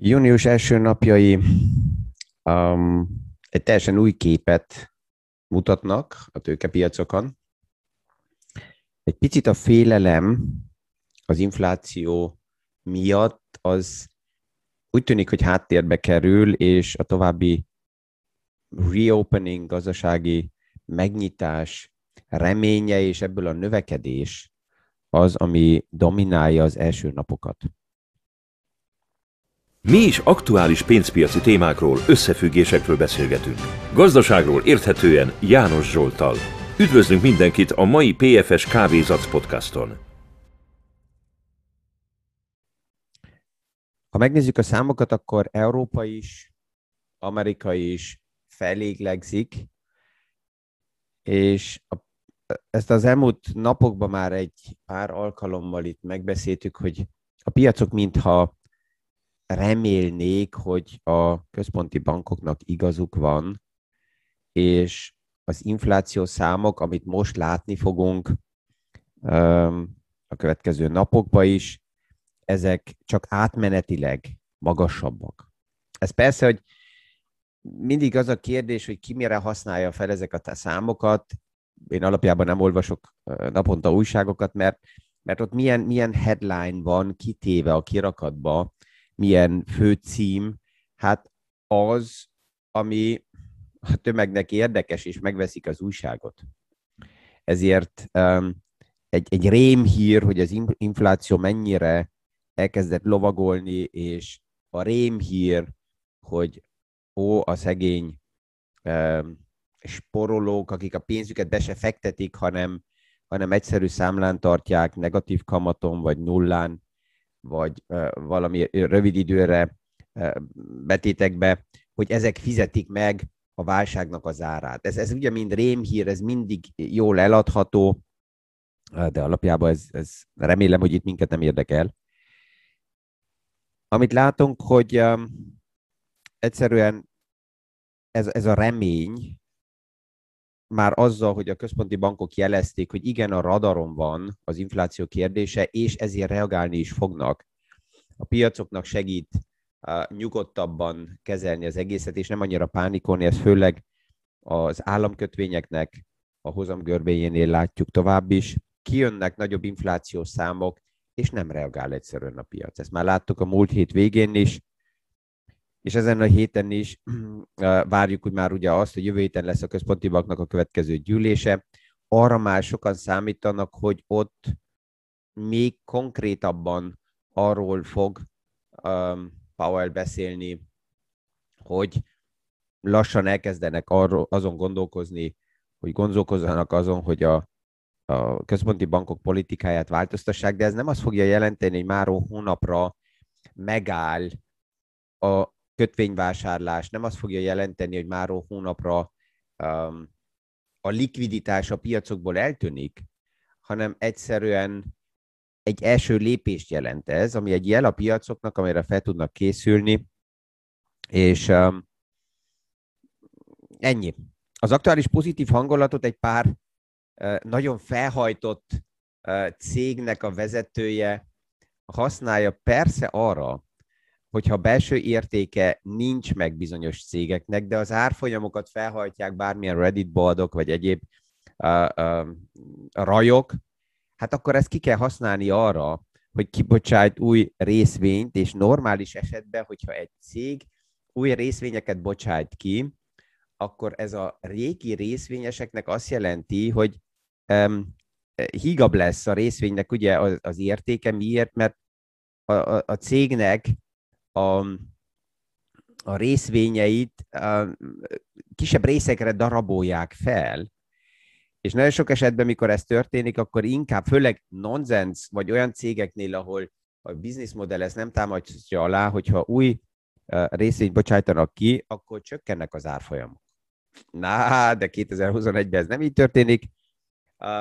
Június első napjai um, egy teljesen új képet mutatnak a tőkepiacokon. Egy picit a félelem az infláció miatt az úgy tűnik, hogy háttérbe kerül, és a további reopening, gazdasági megnyitás reménye és ebből a növekedés az, ami dominálja az első napokat. Mi is aktuális pénzpiaci témákról, összefüggésekről beszélgetünk. Gazdaságról érthetően János Zsoltal. Üdvözlünk mindenkit a mai PFS Kávézac podcaston. Ha megnézzük a számokat, akkor Európa is, Amerika is feléglegzik, és a, ezt az elmúlt napokban már egy pár alkalommal itt megbeszéltük, hogy a piacok mintha remélnék, hogy a központi bankoknak igazuk van, és az infláció számok, amit most látni fogunk a következő napokban is, ezek csak átmenetileg magasabbak. Ez persze, hogy mindig az a kérdés, hogy ki mire használja fel ezeket a számokat. Én alapjában nem olvasok naponta újságokat, mert, mert ott milyen, milyen headline van kitéve a kirakatba, milyen főcím, hát az, ami a tömegnek érdekes, és megveszik az újságot. Ezért um, egy, egy rémhír, hogy az infláció mennyire elkezdett lovagolni, és a rémhír, hogy ó, a szegény um, sporolók, akik a pénzüket be se fektetik, hanem, hanem egyszerű számlán tartják, negatív kamaton vagy nullán, vagy valami rövid időre betétekbe, hogy ezek fizetik meg a válságnak az árát. Ez, ez ugye mind rémhír, ez mindig jól eladható, de alapjában ez, ez remélem, hogy itt minket nem érdekel. Amit látunk, hogy um, egyszerűen ez, ez a remény, már azzal, hogy a központi bankok jelezték, hogy igen, a radaron van az infláció kérdése, és ezért reagálni is fognak. A piacoknak segít uh, nyugodtabban kezelni az egészet, és nem annyira pánikolni, ez főleg az államkötvényeknek a hozamgörbéjénél látjuk tovább is. Kijönnek nagyobb inflációs számok, és nem reagál egyszerűen a piac. Ezt már láttuk a múlt hét végén is, és ezen a héten is várjuk hogy már ugye azt, hogy jövő héten lesz a központi banknak a következő gyűlése. Arra már sokan számítanak, hogy ott még konkrétabban arról fog um, Powell beszélni, hogy lassan elkezdenek arról, azon gondolkozni, hogy gondolkozzanak azon, hogy a, a központi bankok politikáját változtassák, de ez nem azt fogja jelenteni, hogy már hónapra megáll a, kötvényvásárlás nem azt fogja jelenteni, hogy már hónapra um, a likviditás a piacokból eltűnik, hanem egyszerűen egy első lépést jelent ez, ami egy jel a piacoknak, amire fel tudnak készülni, és um, ennyi. Az aktuális pozitív hangolatot egy pár uh, nagyon felhajtott uh, cégnek a vezetője használja persze arra, hogyha belső értéke nincs meg bizonyos cégeknek, de az árfolyamokat felhajtják bármilyen Reddit boldog vagy egyéb uh, uh, rajok, hát akkor ezt ki kell használni arra, hogy kibocsájt új részvényt, és normális esetben, hogyha egy cég új részvényeket bocsájt ki, akkor ez a régi részvényeseknek azt jelenti, hogy um, higabb lesz a részvénynek ugye az, az értéke. Miért? Mert a, a, a cégnek a, a részvényeit a kisebb részekre darabolják fel, és nagyon sok esetben, mikor ez történik, akkor inkább, főleg nonsens, vagy olyan cégeknél, ahol a bizniszmodell ezt nem támadja alá, hogyha új részvényt bocsájtanak ki, akkor csökkennek az árfolyamok. Na, de 2021-ben ez nem így történik.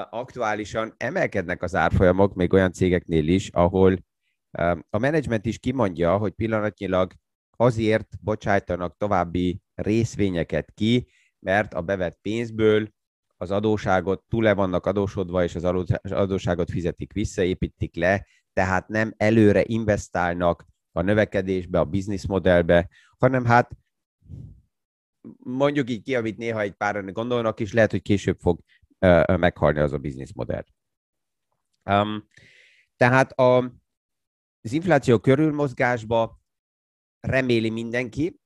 Aktuálisan emelkednek az árfolyamok, még olyan cégeknél is, ahol a menedzsment is kimondja, hogy pillanatnyilag azért bocsájtanak további részvényeket ki, mert a bevett pénzből az adóságot túl le vannak adósodva, és az adóságot fizetik vissza, építik le, tehát nem előre investálnak a növekedésbe, a bizniszmodellbe, hanem hát mondjuk így ki, amit néha egy páran gondolnak, és lehet, hogy később fog meghalni az a bizniszmodell. Um, tehát a, az infláció körülmozgásba reméli mindenki,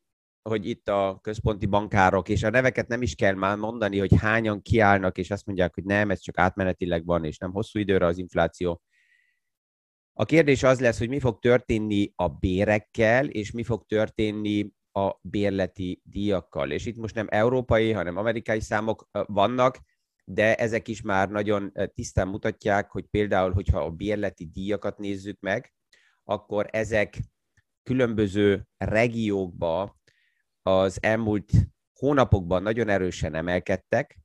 hogy itt a központi bankárok, és a neveket nem is kell már mondani, hogy hányan kiállnak, és azt mondják, hogy nem, ez csak átmenetileg van, és nem hosszú időre az infláció. A kérdés az lesz, hogy mi fog történni a bérekkel, és mi fog történni a bérleti díjakkal. És itt most nem európai, hanem amerikai számok vannak, de ezek is már nagyon tisztán mutatják, hogy például, hogyha a bérleti díjakat nézzük meg, akkor ezek különböző regiókba az elmúlt hónapokban nagyon erősen emelkedtek.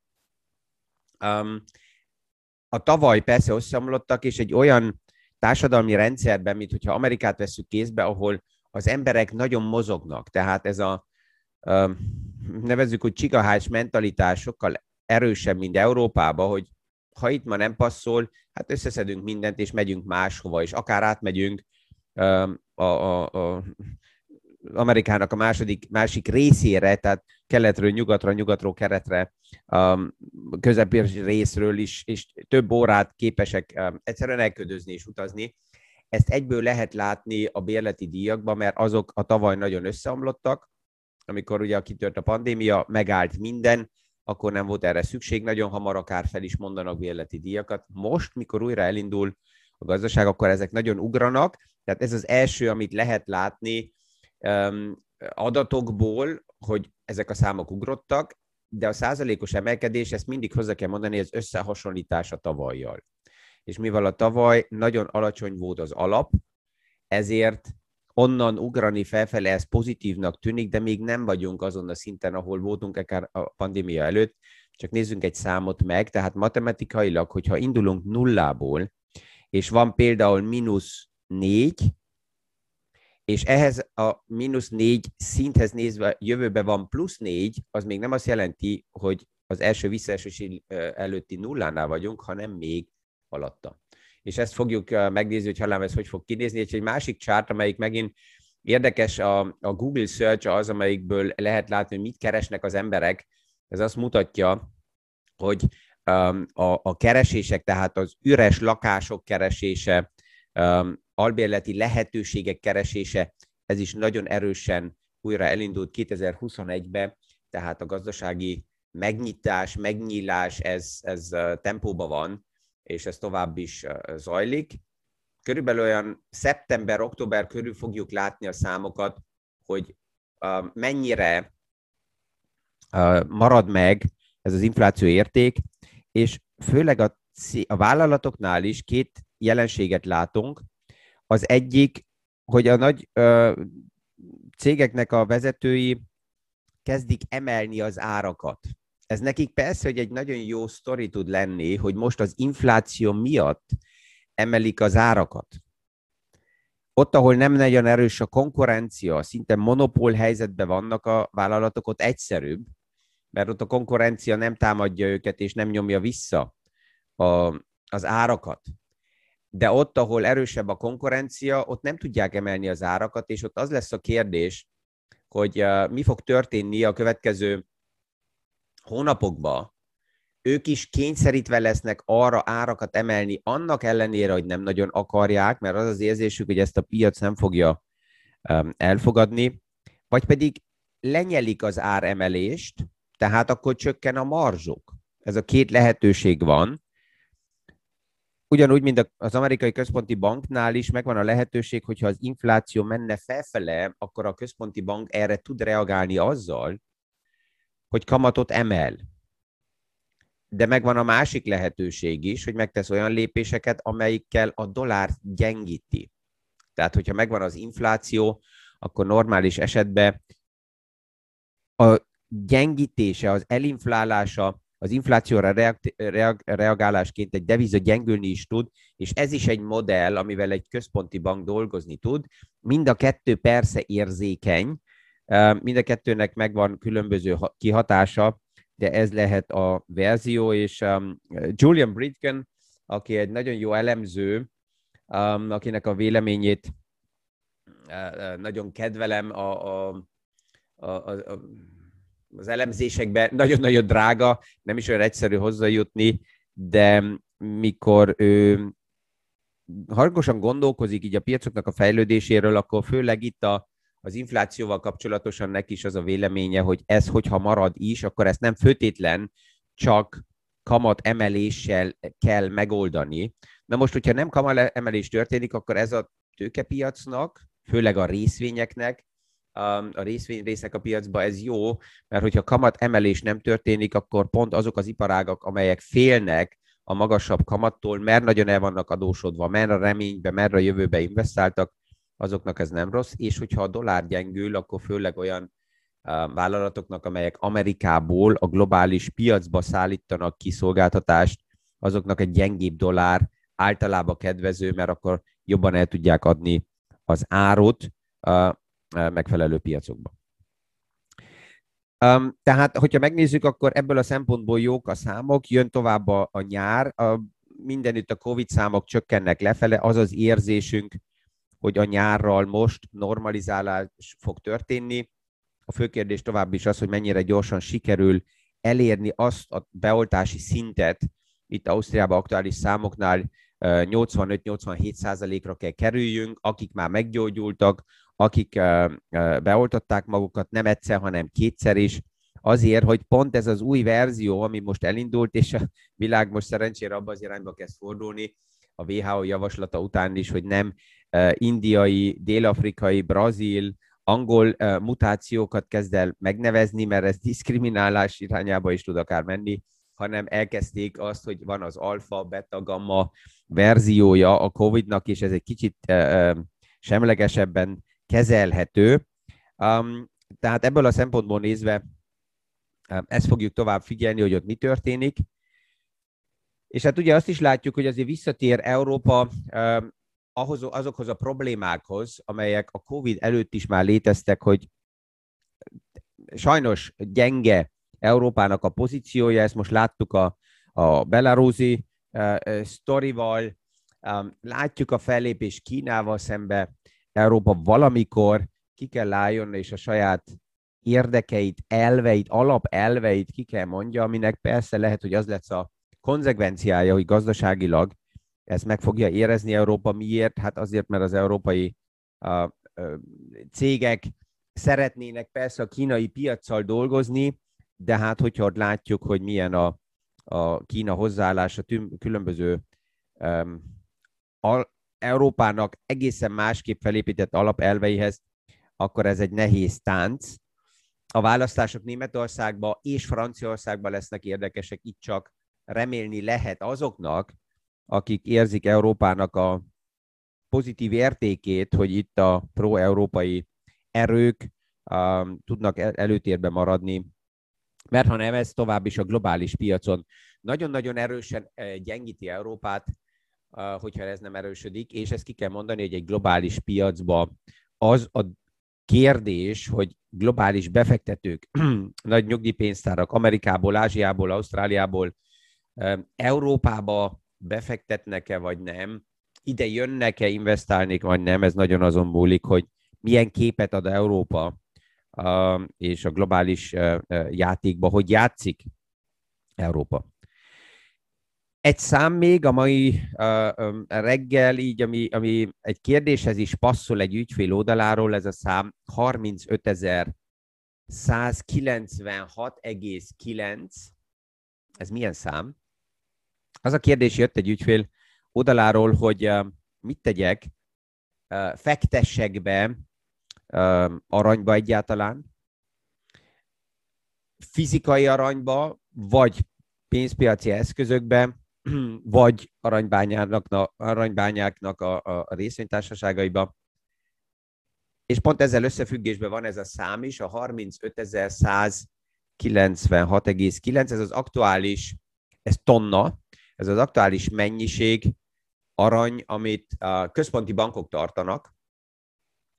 Um, a tavaly persze összeomlottak, és egy olyan társadalmi rendszerben, mint hogyha Amerikát veszük kézbe, ahol az emberek nagyon mozognak. Tehát ez a um, nevezzük, hogy csigahács mentalitás sokkal erősebb, mint Európában, hogy ha itt ma nem passzol, hát összeszedünk mindent, és megyünk máshova, és akár átmegyünk a, a, a Amerikának a második, másik részére, tehát keletről nyugatra, nyugatról keretre, közepes részről is, és több órát képesek egyszerűen elködözni és utazni. Ezt egyből lehet látni a bérleti díjakban, mert azok a tavaly nagyon összeomlottak, amikor ugye kitört a pandémia, megállt minden, akkor nem volt erre szükség, nagyon hamar akár fel is mondanak bérleti díjakat. Most, mikor újra elindul a gazdaság, akkor ezek nagyon ugranak, tehát ez az első, amit lehet látni, adatokból, hogy ezek a számok ugrottak, de a százalékos emelkedés, ezt mindig hozzá kell mondani, ez összehasonlítás a tavalyjal. És mivel a tavaly nagyon alacsony volt az alap, ezért onnan ugrani felfele, ez pozitívnak tűnik, de még nem vagyunk azon a szinten, ahol voltunk akár a pandémia előtt. Csak nézzünk egy számot meg, tehát matematikailag, hogyha indulunk nullából, és van például mínusz négy, és ehhez a mínusz négy szinthez nézve jövőben van plusz négy, az még nem azt jelenti, hogy az első visszaesés előtti nullánál vagyunk, hanem még alatta. És ezt fogjuk megnézni, hogy hallám ez hogy fog kinézni. És egy másik chart, amelyik megint érdekes, a, a Google Search az, amelyikből lehet látni, hogy mit keresnek az emberek. Ez azt mutatja, hogy a, a keresések, tehát az üres lakások keresése, albérleti lehetőségek keresése, ez is nagyon erősen újra elindult 2021-ben, tehát a gazdasági megnyitás, megnyílás, ez, ez tempóban van, és ez tovább is zajlik. Körülbelül olyan szeptember-október körül fogjuk látni a számokat, hogy mennyire marad meg ez az infláció érték, és főleg a, a vállalatoknál is két jelenséget látunk. Az egyik, hogy a nagy ö, cégeknek a vezetői kezdik emelni az árakat. Ez nekik persze, hogy egy nagyon jó sztori tud lenni, hogy most az infláció miatt emelik az árakat. Ott, ahol nem nagyon erős a konkurencia, szinte monopól helyzetben vannak a vállalatok, ott egyszerűbb, mert ott a konkurencia nem támadja őket, és nem nyomja vissza a, az árakat de ott, ahol erősebb a konkurencia, ott nem tudják emelni az árakat, és ott az lesz a kérdés, hogy mi fog történni a következő hónapokban. Ők is kényszerítve lesznek arra árakat emelni, annak ellenére, hogy nem nagyon akarják, mert az az érzésük, hogy ezt a piac nem fogja elfogadni, vagy pedig lenyelik az áremelést, tehát akkor csökken a marzsok. Ez a két lehetőség van, ugyanúgy, mint az amerikai központi banknál is megvan a lehetőség, hogyha az infláció menne felfele, akkor a központi bank erre tud reagálni azzal, hogy kamatot emel. De megvan a másik lehetőség is, hogy megtesz olyan lépéseket, amelyikkel a dollár gyengíti. Tehát, hogyha megvan az infláció, akkor normális esetben a gyengítése, az elinflálása az inflációra reag- reag- reagálásként egy deviza gyengülni is tud, és ez is egy modell, amivel egy központi bank dolgozni tud. Mind a kettő persze érzékeny, mind a kettőnek megvan különböző kihatása, de ez lehet a verzió, és Julian Britken, aki egy nagyon jó elemző, akinek a véleményét nagyon kedvelem a, a, a, a, az elemzésekben, nagyon-nagyon drága, nem is olyan egyszerű hozzájutni, de mikor ő hargosan gondolkozik így a piacoknak a fejlődéséről, akkor főleg itt a, az inflációval kapcsolatosan neki is az a véleménye, hogy ez, hogyha marad is, akkor ezt nem főtétlen csak kamat emeléssel kell megoldani. Na most, hogyha nem kamat emelés történik, akkor ez a tőkepiacnak, főleg a részvényeknek, a részvény részek a piacban, ez jó, mert hogyha kamat emelés nem történik, akkor pont azok az iparágak, amelyek félnek a magasabb kamattól, mert nagyon el vannak adósodva, mert a reménybe, mert a jövőbe investáltak, azoknak ez nem rossz, és hogyha a dollár gyengül, akkor főleg olyan vállalatoknak, amelyek Amerikából a globális piacba szállítanak ki szolgáltatást, azoknak egy gyengébb dollár általában kedvező, mert akkor jobban el tudják adni az árut megfelelő piacokba. Um, tehát, hogyha megnézzük, akkor ebből a szempontból jók a számok, jön tovább a, a nyár, a, mindenütt a COVID számok csökkennek lefele, az az érzésünk, hogy a nyárral most normalizálás fog történni. A fő kérdés tovább is az, hogy mennyire gyorsan sikerül elérni azt a beoltási szintet, itt Ausztriában aktuális számoknál 85-87 százalékra kell kerüljünk, akik már meggyógyultak, akik beoltották magukat nem egyszer, hanem kétszer is, azért, hogy pont ez az új verzió, ami most elindult, és a világ most szerencsére abban az irányba kezd fordulni, a WHO javaslata után is, hogy nem indiai, dél-afrikai, brazil, angol mutációkat kezd el megnevezni, mert ez diszkriminálás irányába is tud akár menni, hanem elkezdték azt, hogy van az alfa, beta, gamma verziója a COVID-nak, és ez egy kicsit semlegesebben kezelhető. Um, tehát ebből a szempontból nézve um, ezt fogjuk tovább figyelni, hogy ott mi történik. És hát ugye azt is látjuk, hogy azért visszatér Európa um, ahhoz, azokhoz a problémákhoz, amelyek a COVID előtt is már léteztek, hogy sajnos gyenge Európának a pozíciója, ezt most láttuk a, a belarusi uh, sztorival, um, látjuk a fellépés Kínával szembe, Európa valamikor ki kell álljon, és a saját érdekeit, elveit, alapelveit ki kell mondja, aminek persze lehet, hogy az lesz a konzekvenciája, hogy gazdaságilag ezt meg fogja érezni Európa. Miért? Hát azért, mert az európai a, a, cégek szeretnének persze a kínai piaccal dolgozni, de hát hogyha ott látjuk, hogy milyen a, a Kína hozzáállása tüm, különböző um, al, Európának egészen másképp felépített alapelveihez, akkor ez egy nehéz tánc. A választások Németországba és Franciaországban lesznek érdekesek, itt csak remélni lehet azoknak, akik érzik Európának a pozitív értékét, hogy itt a pro-európai erők um, tudnak előtérbe maradni, mert ha nem, ez tovább is a globális piacon nagyon-nagyon erősen eh, gyengíti Európát, hogyha ez nem erősödik, és ezt ki kell mondani, hogy egy globális piacba az a kérdés, hogy globális befektetők, nagy nyugdíjpénztárak Amerikából, Ázsiából, Ausztráliából Európába befektetnek-e vagy nem, ide jönnek-e investálni, vagy nem, ez nagyon azon múlik, hogy milyen képet ad Európa és a globális játékba, hogy játszik Európa. Egy szám még a mai uh, reggel, így, ami, ami egy kérdéshez is passzol egy ügyfél oldaláról, ez a szám 35.196,9. Ez milyen szám? Az a kérdés jött egy ügyfél oldaláról, hogy uh, mit tegyek, uh, fektessek be uh, aranyba egyáltalán, fizikai aranyba, vagy pénzpiaci eszközökbe, vagy aranybányáknak, aranybányáknak a, a, részvénytársaságaiba. És pont ezzel összefüggésben van ez a szám is, a 35.196,9, ez az aktuális, ez tonna, ez az aktuális mennyiség arany, amit a központi bankok tartanak.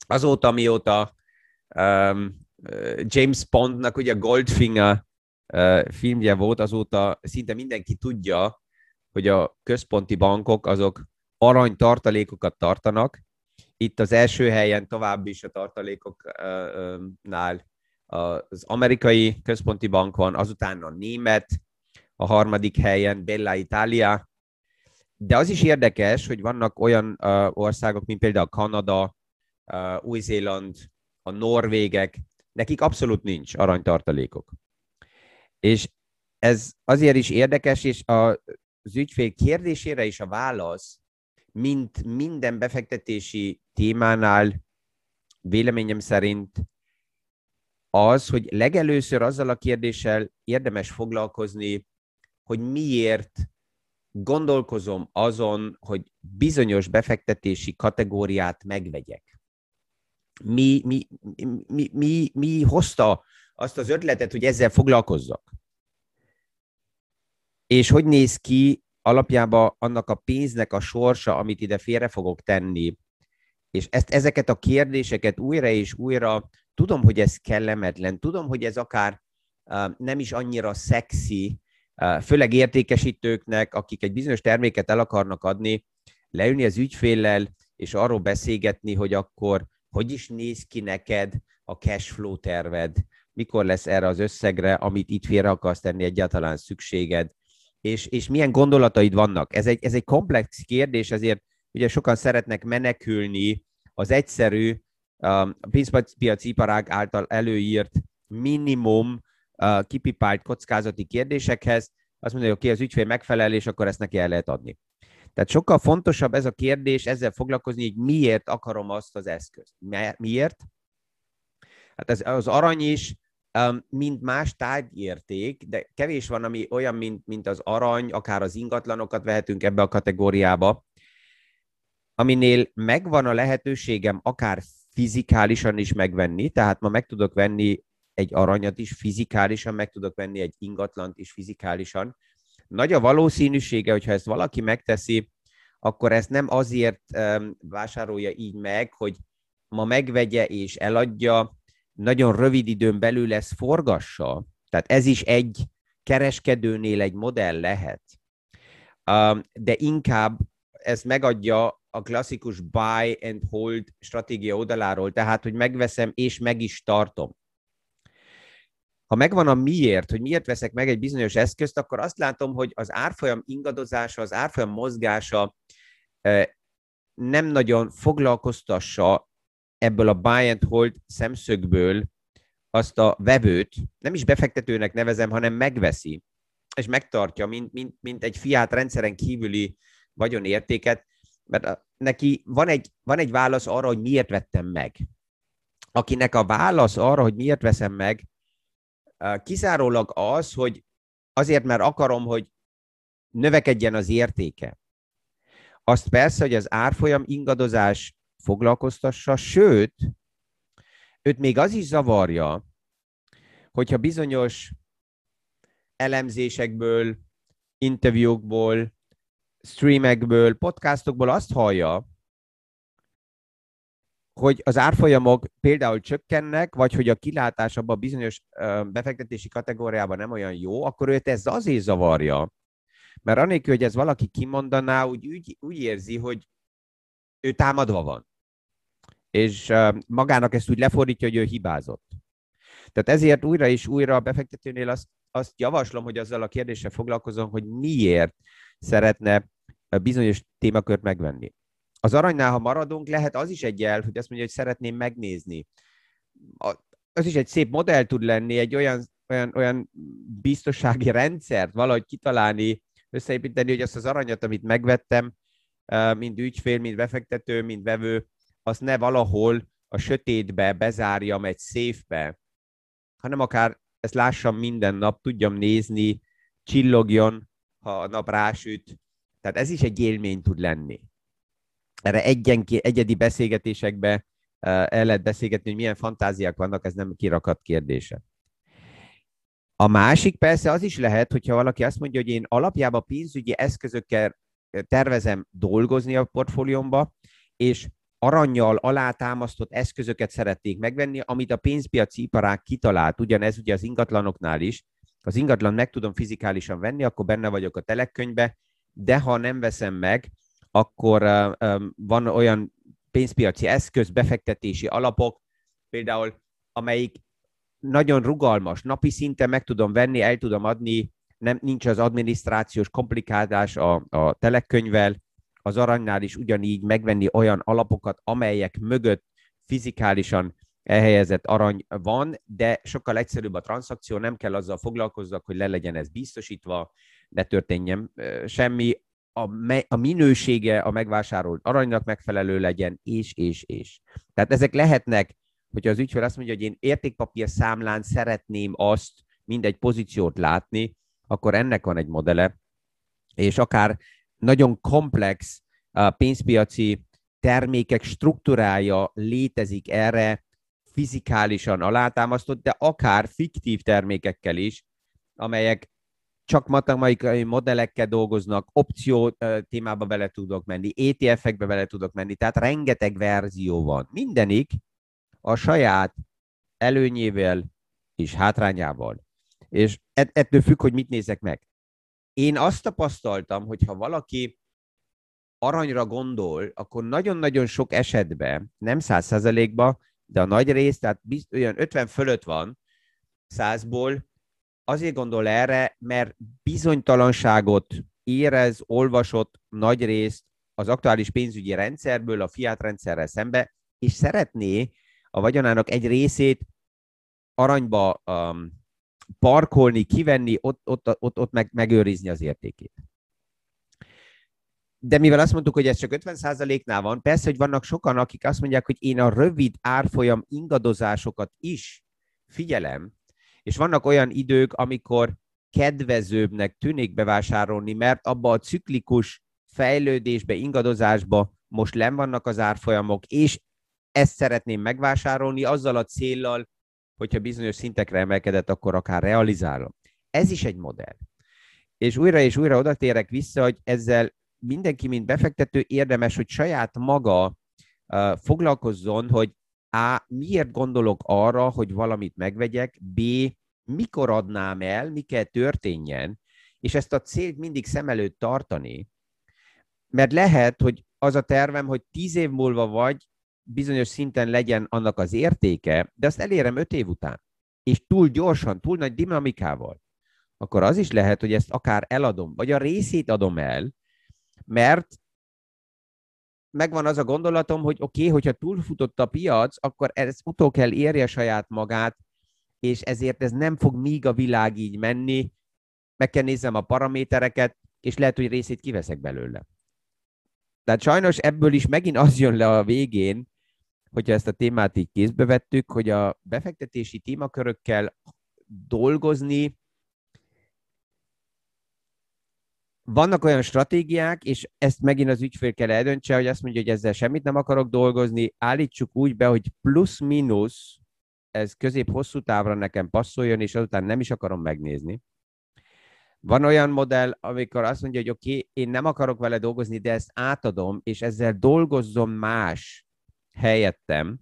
Azóta, mióta um, James Bondnak ugye Goldfinger uh, filmje volt, azóta szinte mindenki tudja, hogy a központi bankok azok arany tartalékokat tartanak, itt az első helyen tovább is a tartalékoknál az amerikai központi bank van, azután a német, a harmadik helyen Bella Italia, de az is érdekes, hogy vannak olyan országok, mint például Kanada, Új-Zéland, a norvégek, nekik abszolút nincs aranytartalékok. És ez azért is érdekes, és a, az ügyfél kérdésére is a válasz, mint minden befektetési témánál véleményem szerint az, hogy legelőször azzal a kérdéssel érdemes foglalkozni, hogy miért gondolkozom azon, hogy bizonyos befektetési kategóriát megvegyek. Mi, mi, mi, mi, mi hozta azt az ötletet, hogy ezzel foglalkozzak? És hogy néz ki alapjában annak a pénznek a sorsa, amit ide félre fogok tenni, és ezt, ezeket a kérdéseket újra és újra, tudom, hogy ez kellemetlen, tudom, hogy ez akár uh, nem is annyira szexi, uh, főleg értékesítőknek, akik egy bizonyos terméket el akarnak adni, leülni az ügyféllel, és arról beszélgetni, hogy akkor hogy is néz ki neked a cash flow terved, mikor lesz erre az összegre, amit itt félre akarsz tenni, egyáltalán szükséged, és, és milyen gondolataid vannak. Ez egy, ez egy komplex kérdés, ezért ugye sokan szeretnek menekülni az egyszerű um, pénzpiaci iparág által előírt minimum uh, kipipált kockázati kérdésekhez, azt mondja, hogy oké, az ügyfél megfelel, és akkor ezt neki el lehet adni. Tehát sokkal fontosabb ez a kérdés, ezzel foglalkozni, hogy miért akarom azt az eszközt. Miért? Hát ez, az arany is mint más tárgyérték, de kevés van, ami olyan, mint, mint az arany, akár az ingatlanokat vehetünk ebbe a kategóriába, aminél megvan a lehetőségem akár fizikálisan is megvenni, tehát ma meg tudok venni egy aranyat is fizikálisan, meg tudok venni egy ingatlant is fizikálisan. Nagy a valószínűsége, hogyha ezt valaki megteszi, akkor ezt nem azért vásárolja így meg, hogy ma megvegye és eladja, nagyon rövid időn belül lesz forgassa. Tehát ez is egy kereskedőnél egy modell lehet. De inkább ez megadja a klasszikus buy and hold stratégia oldaláról, tehát, hogy megveszem és meg is tartom. Ha megvan a miért, hogy miért veszek meg egy bizonyos eszközt, akkor azt látom, hogy az árfolyam ingadozása, az árfolyam mozgása nem nagyon foglalkoztassa ebből a buy and hold szemszögből azt a vevőt, nem is befektetőnek nevezem, hanem megveszi, és megtartja, mint, mint, mint egy fiát rendszeren kívüli vagyonértéket, mert neki van egy, van egy válasz arra, hogy miért vettem meg. Akinek a válasz arra, hogy miért veszem meg, kizárólag az, hogy azért, mert akarom, hogy növekedjen az értéke. Azt persze, hogy az árfolyam ingadozás foglalkoztassa, sőt, őt még az is zavarja, hogyha bizonyos elemzésekből, interjúkból, streamekből, podcastokból azt hallja, hogy az árfolyamok például csökkennek, vagy hogy a kilátás abban a bizonyos befektetési kategóriában nem olyan jó, akkor őt ez azért zavarja, mert anélkül, hogy ez valaki kimondaná, úgy, úgy, úgy érzi, hogy ő támadva van és magának ezt úgy lefordítja, hogy ő hibázott. Tehát ezért újra és újra a befektetőnél azt, azt javaslom, hogy azzal a kérdéssel foglalkozom, hogy miért szeretne bizonyos témakört megvenni. Az aranynál, ha maradunk, lehet az is egy jel, hogy azt mondja, hogy szeretném megnézni. Az is egy szép modell tud lenni, egy olyan, olyan, olyan biztonsági rendszert valahogy kitalálni, összeépíteni, hogy azt az aranyat, amit megvettem, mind ügyfél, mind befektető, mind vevő, azt ne valahol a sötétbe bezárjam egy széfbe, hanem akár ezt lássam minden nap, tudjam nézni, csillogjon, ha a nap rásüt. Tehát ez is egy élmény tud lenni. Erre egyenki, egyedi beszélgetésekbe el lehet beszélgetni, hogy milyen fantáziák vannak, ez nem kirakat kérdése. A másik persze az is lehet, hogyha valaki azt mondja, hogy én alapjában pénzügyi eszközökkel tervezem dolgozni a portfóliómba, és aranyjal alátámasztott eszközöket szerették megvenni, amit a pénzpiaci iparág kitalált. Ugyanez ugye az ingatlanoknál is. Az ingatlan meg tudom fizikálisan venni, akkor benne vagyok a telekkönyvbe, de ha nem veszem meg, akkor van olyan pénzpiaci eszköz, befektetési alapok, például amelyik nagyon rugalmas, napi szinten meg tudom venni, el tudom adni, nem, nincs az adminisztrációs komplikálás a, a telekönyvvel, az aranynál is ugyanígy megvenni olyan alapokat, amelyek mögött fizikálisan elhelyezett arany van, de sokkal egyszerűbb a tranzakció, nem kell azzal foglalkozzak, hogy le legyen ez biztosítva, ne történjen semmi, a, me, a minősége a megvásárolt aranynak megfelelő legyen, és, és, és. Tehát ezek lehetnek, hogyha az ügyfél azt mondja, hogy én értékpapír számlán szeretném azt, mindegy pozíciót látni, akkor ennek van egy modele, és akár nagyon komplex pénzpiaci termékek struktúrája létezik erre, fizikálisan alátámasztott, de akár fiktív termékekkel is, amelyek csak matematikai modellekkel dolgoznak, opció témába bele tudok menni, ETF-ekbe bele tudok menni, tehát rengeteg verzió van. Mindenik a saját előnyével és hátrányával. És ettől függ, hogy mit nézek meg. Én azt tapasztaltam, hogy ha valaki aranyra gondol, akkor nagyon-nagyon sok esetben, nem száz százalékban, de a nagy rész, tehát bizt, olyan 50 fölött van százból, azért gondol erre, mert bizonytalanságot érez, olvasott nagy részt az aktuális pénzügyi rendszerből, a fiat rendszerrel szembe, és szeretné a vagyonának egy részét aranyba um, parkolni, kivenni, ott, ott, ott, ott meg, megőrizni az értékét. De mivel azt mondtuk, hogy ez csak 50%-nál van, persze, hogy vannak sokan, akik azt mondják, hogy én a rövid árfolyam ingadozásokat is figyelem, és vannak olyan idők, amikor kedvezőbbnek tűnik bevásárolni, mert abba a ciklikus fejlődésbe, ingadozásba most len vannak az árfolyamok, és ezt szeretném megvásárolni azzal a céllal, hogyha bizonyos szintekre emelkedett, akkor akár realizálom. Ez is egy modell. És újra és újra oda térek vissza, hogy ezzel mindenki, mint befektető érdemes, hogy saját maga uh, foglalkozzon, hogy A. Miért gondolok arra, hogy valamit megvegyek, B. Mikor adnám el, mi kell történjen, és ezt a célt mindig szem előtt tartani, mert lehet, hogy az a tervem, hogy tíz év múlva vagy bizonyos szinten legyen annak az értéke, de azt elérem öt év után, és túl gyorsan, túl nagy dinamikával, akkor az is lehet, hogy ezt akár eladom, vagy a részét adom el, mert megvan az a gondolatom, hogy oké, okay, hogyha túlfutott a piac, akkor ez utol kell érje saját magát, és ezért ez nem fog míg a világ így menni, meg kell nézzem a paramétereket, és lehet, hogy részét kiveszek belőle. Tehát sajnos ebből is megint az jön le a végén, hogyha ezt a témát így kézbe vettük, hogy a befektetési témakörökkel dolgozni vannak olyan stratégiák, és ezt megint az ügyfél kell eldöntse, hogy azt mondja, hogy ezzel semmit nem akarok dolgozni, állítsuk úgy be, hogy plusz-minusz ez közép-hosszú távra nekem passzoljon, és azután nem is akarom megnézni. Van olyan modell, amikor azt mondja, hogy oké, okay, én nem akarok vele dolgozni, de ezt átadom, és ezzel dolgozzom más helyettem. Uh,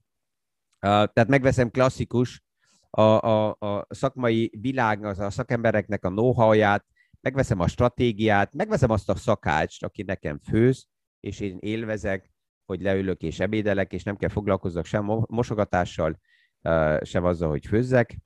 tehát megveszem klasszikus a, a, a szakmai világnak, a szakembereknek a know-how-ját, megveszem a stratégiát, megveszem azt a szakácst, aki nekem főz, és én élvezek, hogy leülök és ebédelek, és nem kell foglalkozzak sem mosogatással, sem azzal, hogy főzzek.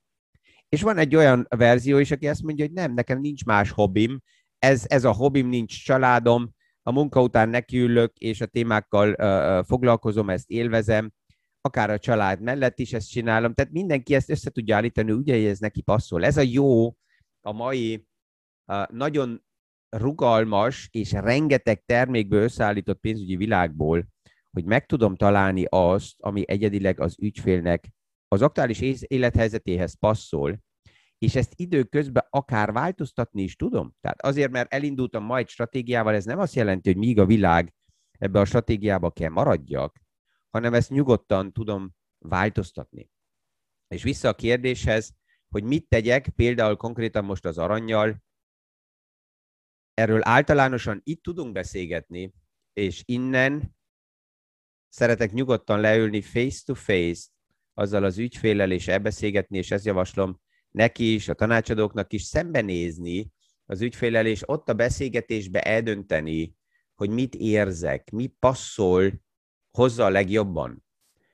És van egy olyan verzió is, aki azt mondja, hogy nem, nekem nincs más hobbim, ez, ez a hobbim, nincs családom, a munka után nekiülök, és a témákkal uh, foglalkozom, ezt élvezem, akár a család mellett is ezt csinálom, tehát mindenki ezt össze tudja állítani, ugye, hogy ez neki passzol. Ez a jó a mai nagyon rugalmas és rengeteg termékből összeállított pénzügyi világból, hogy meg tudom találni azt, ami egyedileg az ügyfélnek az aktuális élethelyzetéhez passzol, és ezt időközben akár változtatni is tudom. Tehát azért, mert elindultam ma egy stratégiával, ez nem azt jelenti, hogy míg a világ ebbe a stratégiába kell maradjak, hanem ezt nyugodtan tudom változtatni. És vissza a kérdéshez, hogy mit tegyek, például konkrétan most az aranyjal, erről általánosan itt tudunk beszélgetni, és innen szeretek nyugodtan leülni face-to-face azzal az ügyfélel, és elbeszélgetni, és ezt javaslom neki is, a tanácsadóknak is szembenézni az ügyfélel, és ott a beszélgetésbe eldönteni, hogy mit érzek, mi passzol hozza a legjobban.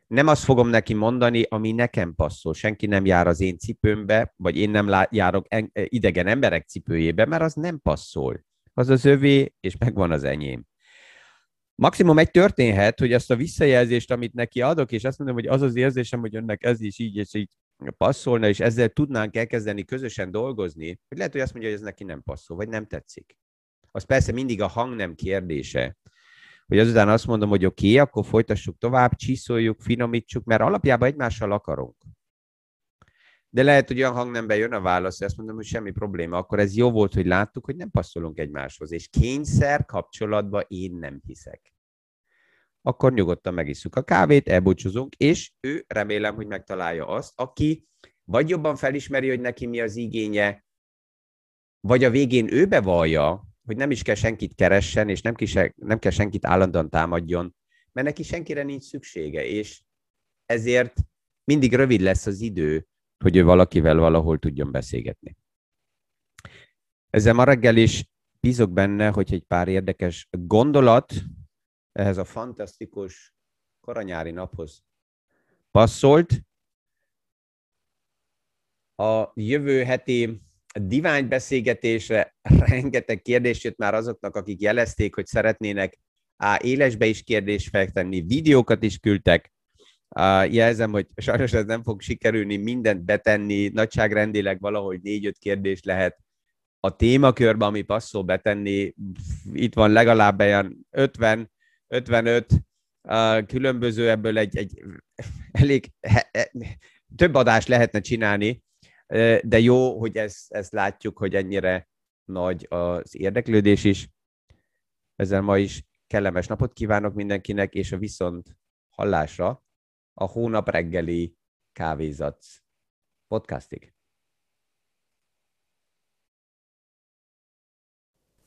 Nem azt fogom neki mondani, ami nekem passzol. Senki nem jár az én cipőmbe, vagy én nem járok idegen emberek cipőjébe, mert az nem passzol. Az az övé, és megvan az enyém. Maximum egy történhet, hogy ezt a visszajelzést, amit neki adok, és azt mondom, hogy az az érzésem, hogy önnek ez is így és így passzolna, és ezzel tudnánk elkezdeni közösen dolgozni, hogy lehet, hogy azt mondja, hogy ez neki nem passzol, vagy nem tetszik. Az persze mindig a hang nem kérdése. Hogy azután azt mondom, hogy oké, okay, akkor folytassuk tovább, csiszoljuk, finomítsuk, mert alapjában egymással akarunk. De lehet, hogy olyan hangnemben jön a válasz, hogy azt mondom, hogy semmi probléma. Akkor ez jó volt, hogy láttuk, hogy nem passzolunk egymáshoz. És kényszer kapcsolatba én nem hiszek. Akkor nyugodtan megisszuk a kávét, elbúcsúzunk, és ő remélem, hogy megtalálja azt, aki vagy jobban felismeri, hogy neki mi az igénye, vagy a végén ő bevallja, hogy nem is kell senkit keressen, és nem, kise, nem kell senkit állandóan támadjon, mert neki senkire nincs szüksége, és ezért mindig rövid lesz az idő, hogy ő valakivel valahol tudjon beszélgetni. Ezzel ma reggel is bízok benne, hogy egy pár érdekes gondolat ehhez a fantasztikus koranyári naphoz passzolt. A jövő heti diványbeszélgetésre rengeteg kérdés jött már azoknak, akik jelezték, hogy szeretnének á, élesbe is kérdést feltenni, videókat is küldtek, Uh, jelzem, hogy sajnos ez nem fog sikerülni mindent betenni, nagyságrendileg valahogy négy-öt kérdés lehet a témakörbe, ami passzol betenni. Itt van legalább olyan 50, 55 uh, különböző, ebből egy, egy elég he, több adást lehetne csinálni, uh, de jó, hogy ezt, ezt látjuk, hogy ennyire nagy az érdeklődés is. Ezzel ma is kellemes napot kívánok mindenkinek, és a viszont hallásra a hónap reggeli kávézat podcastig.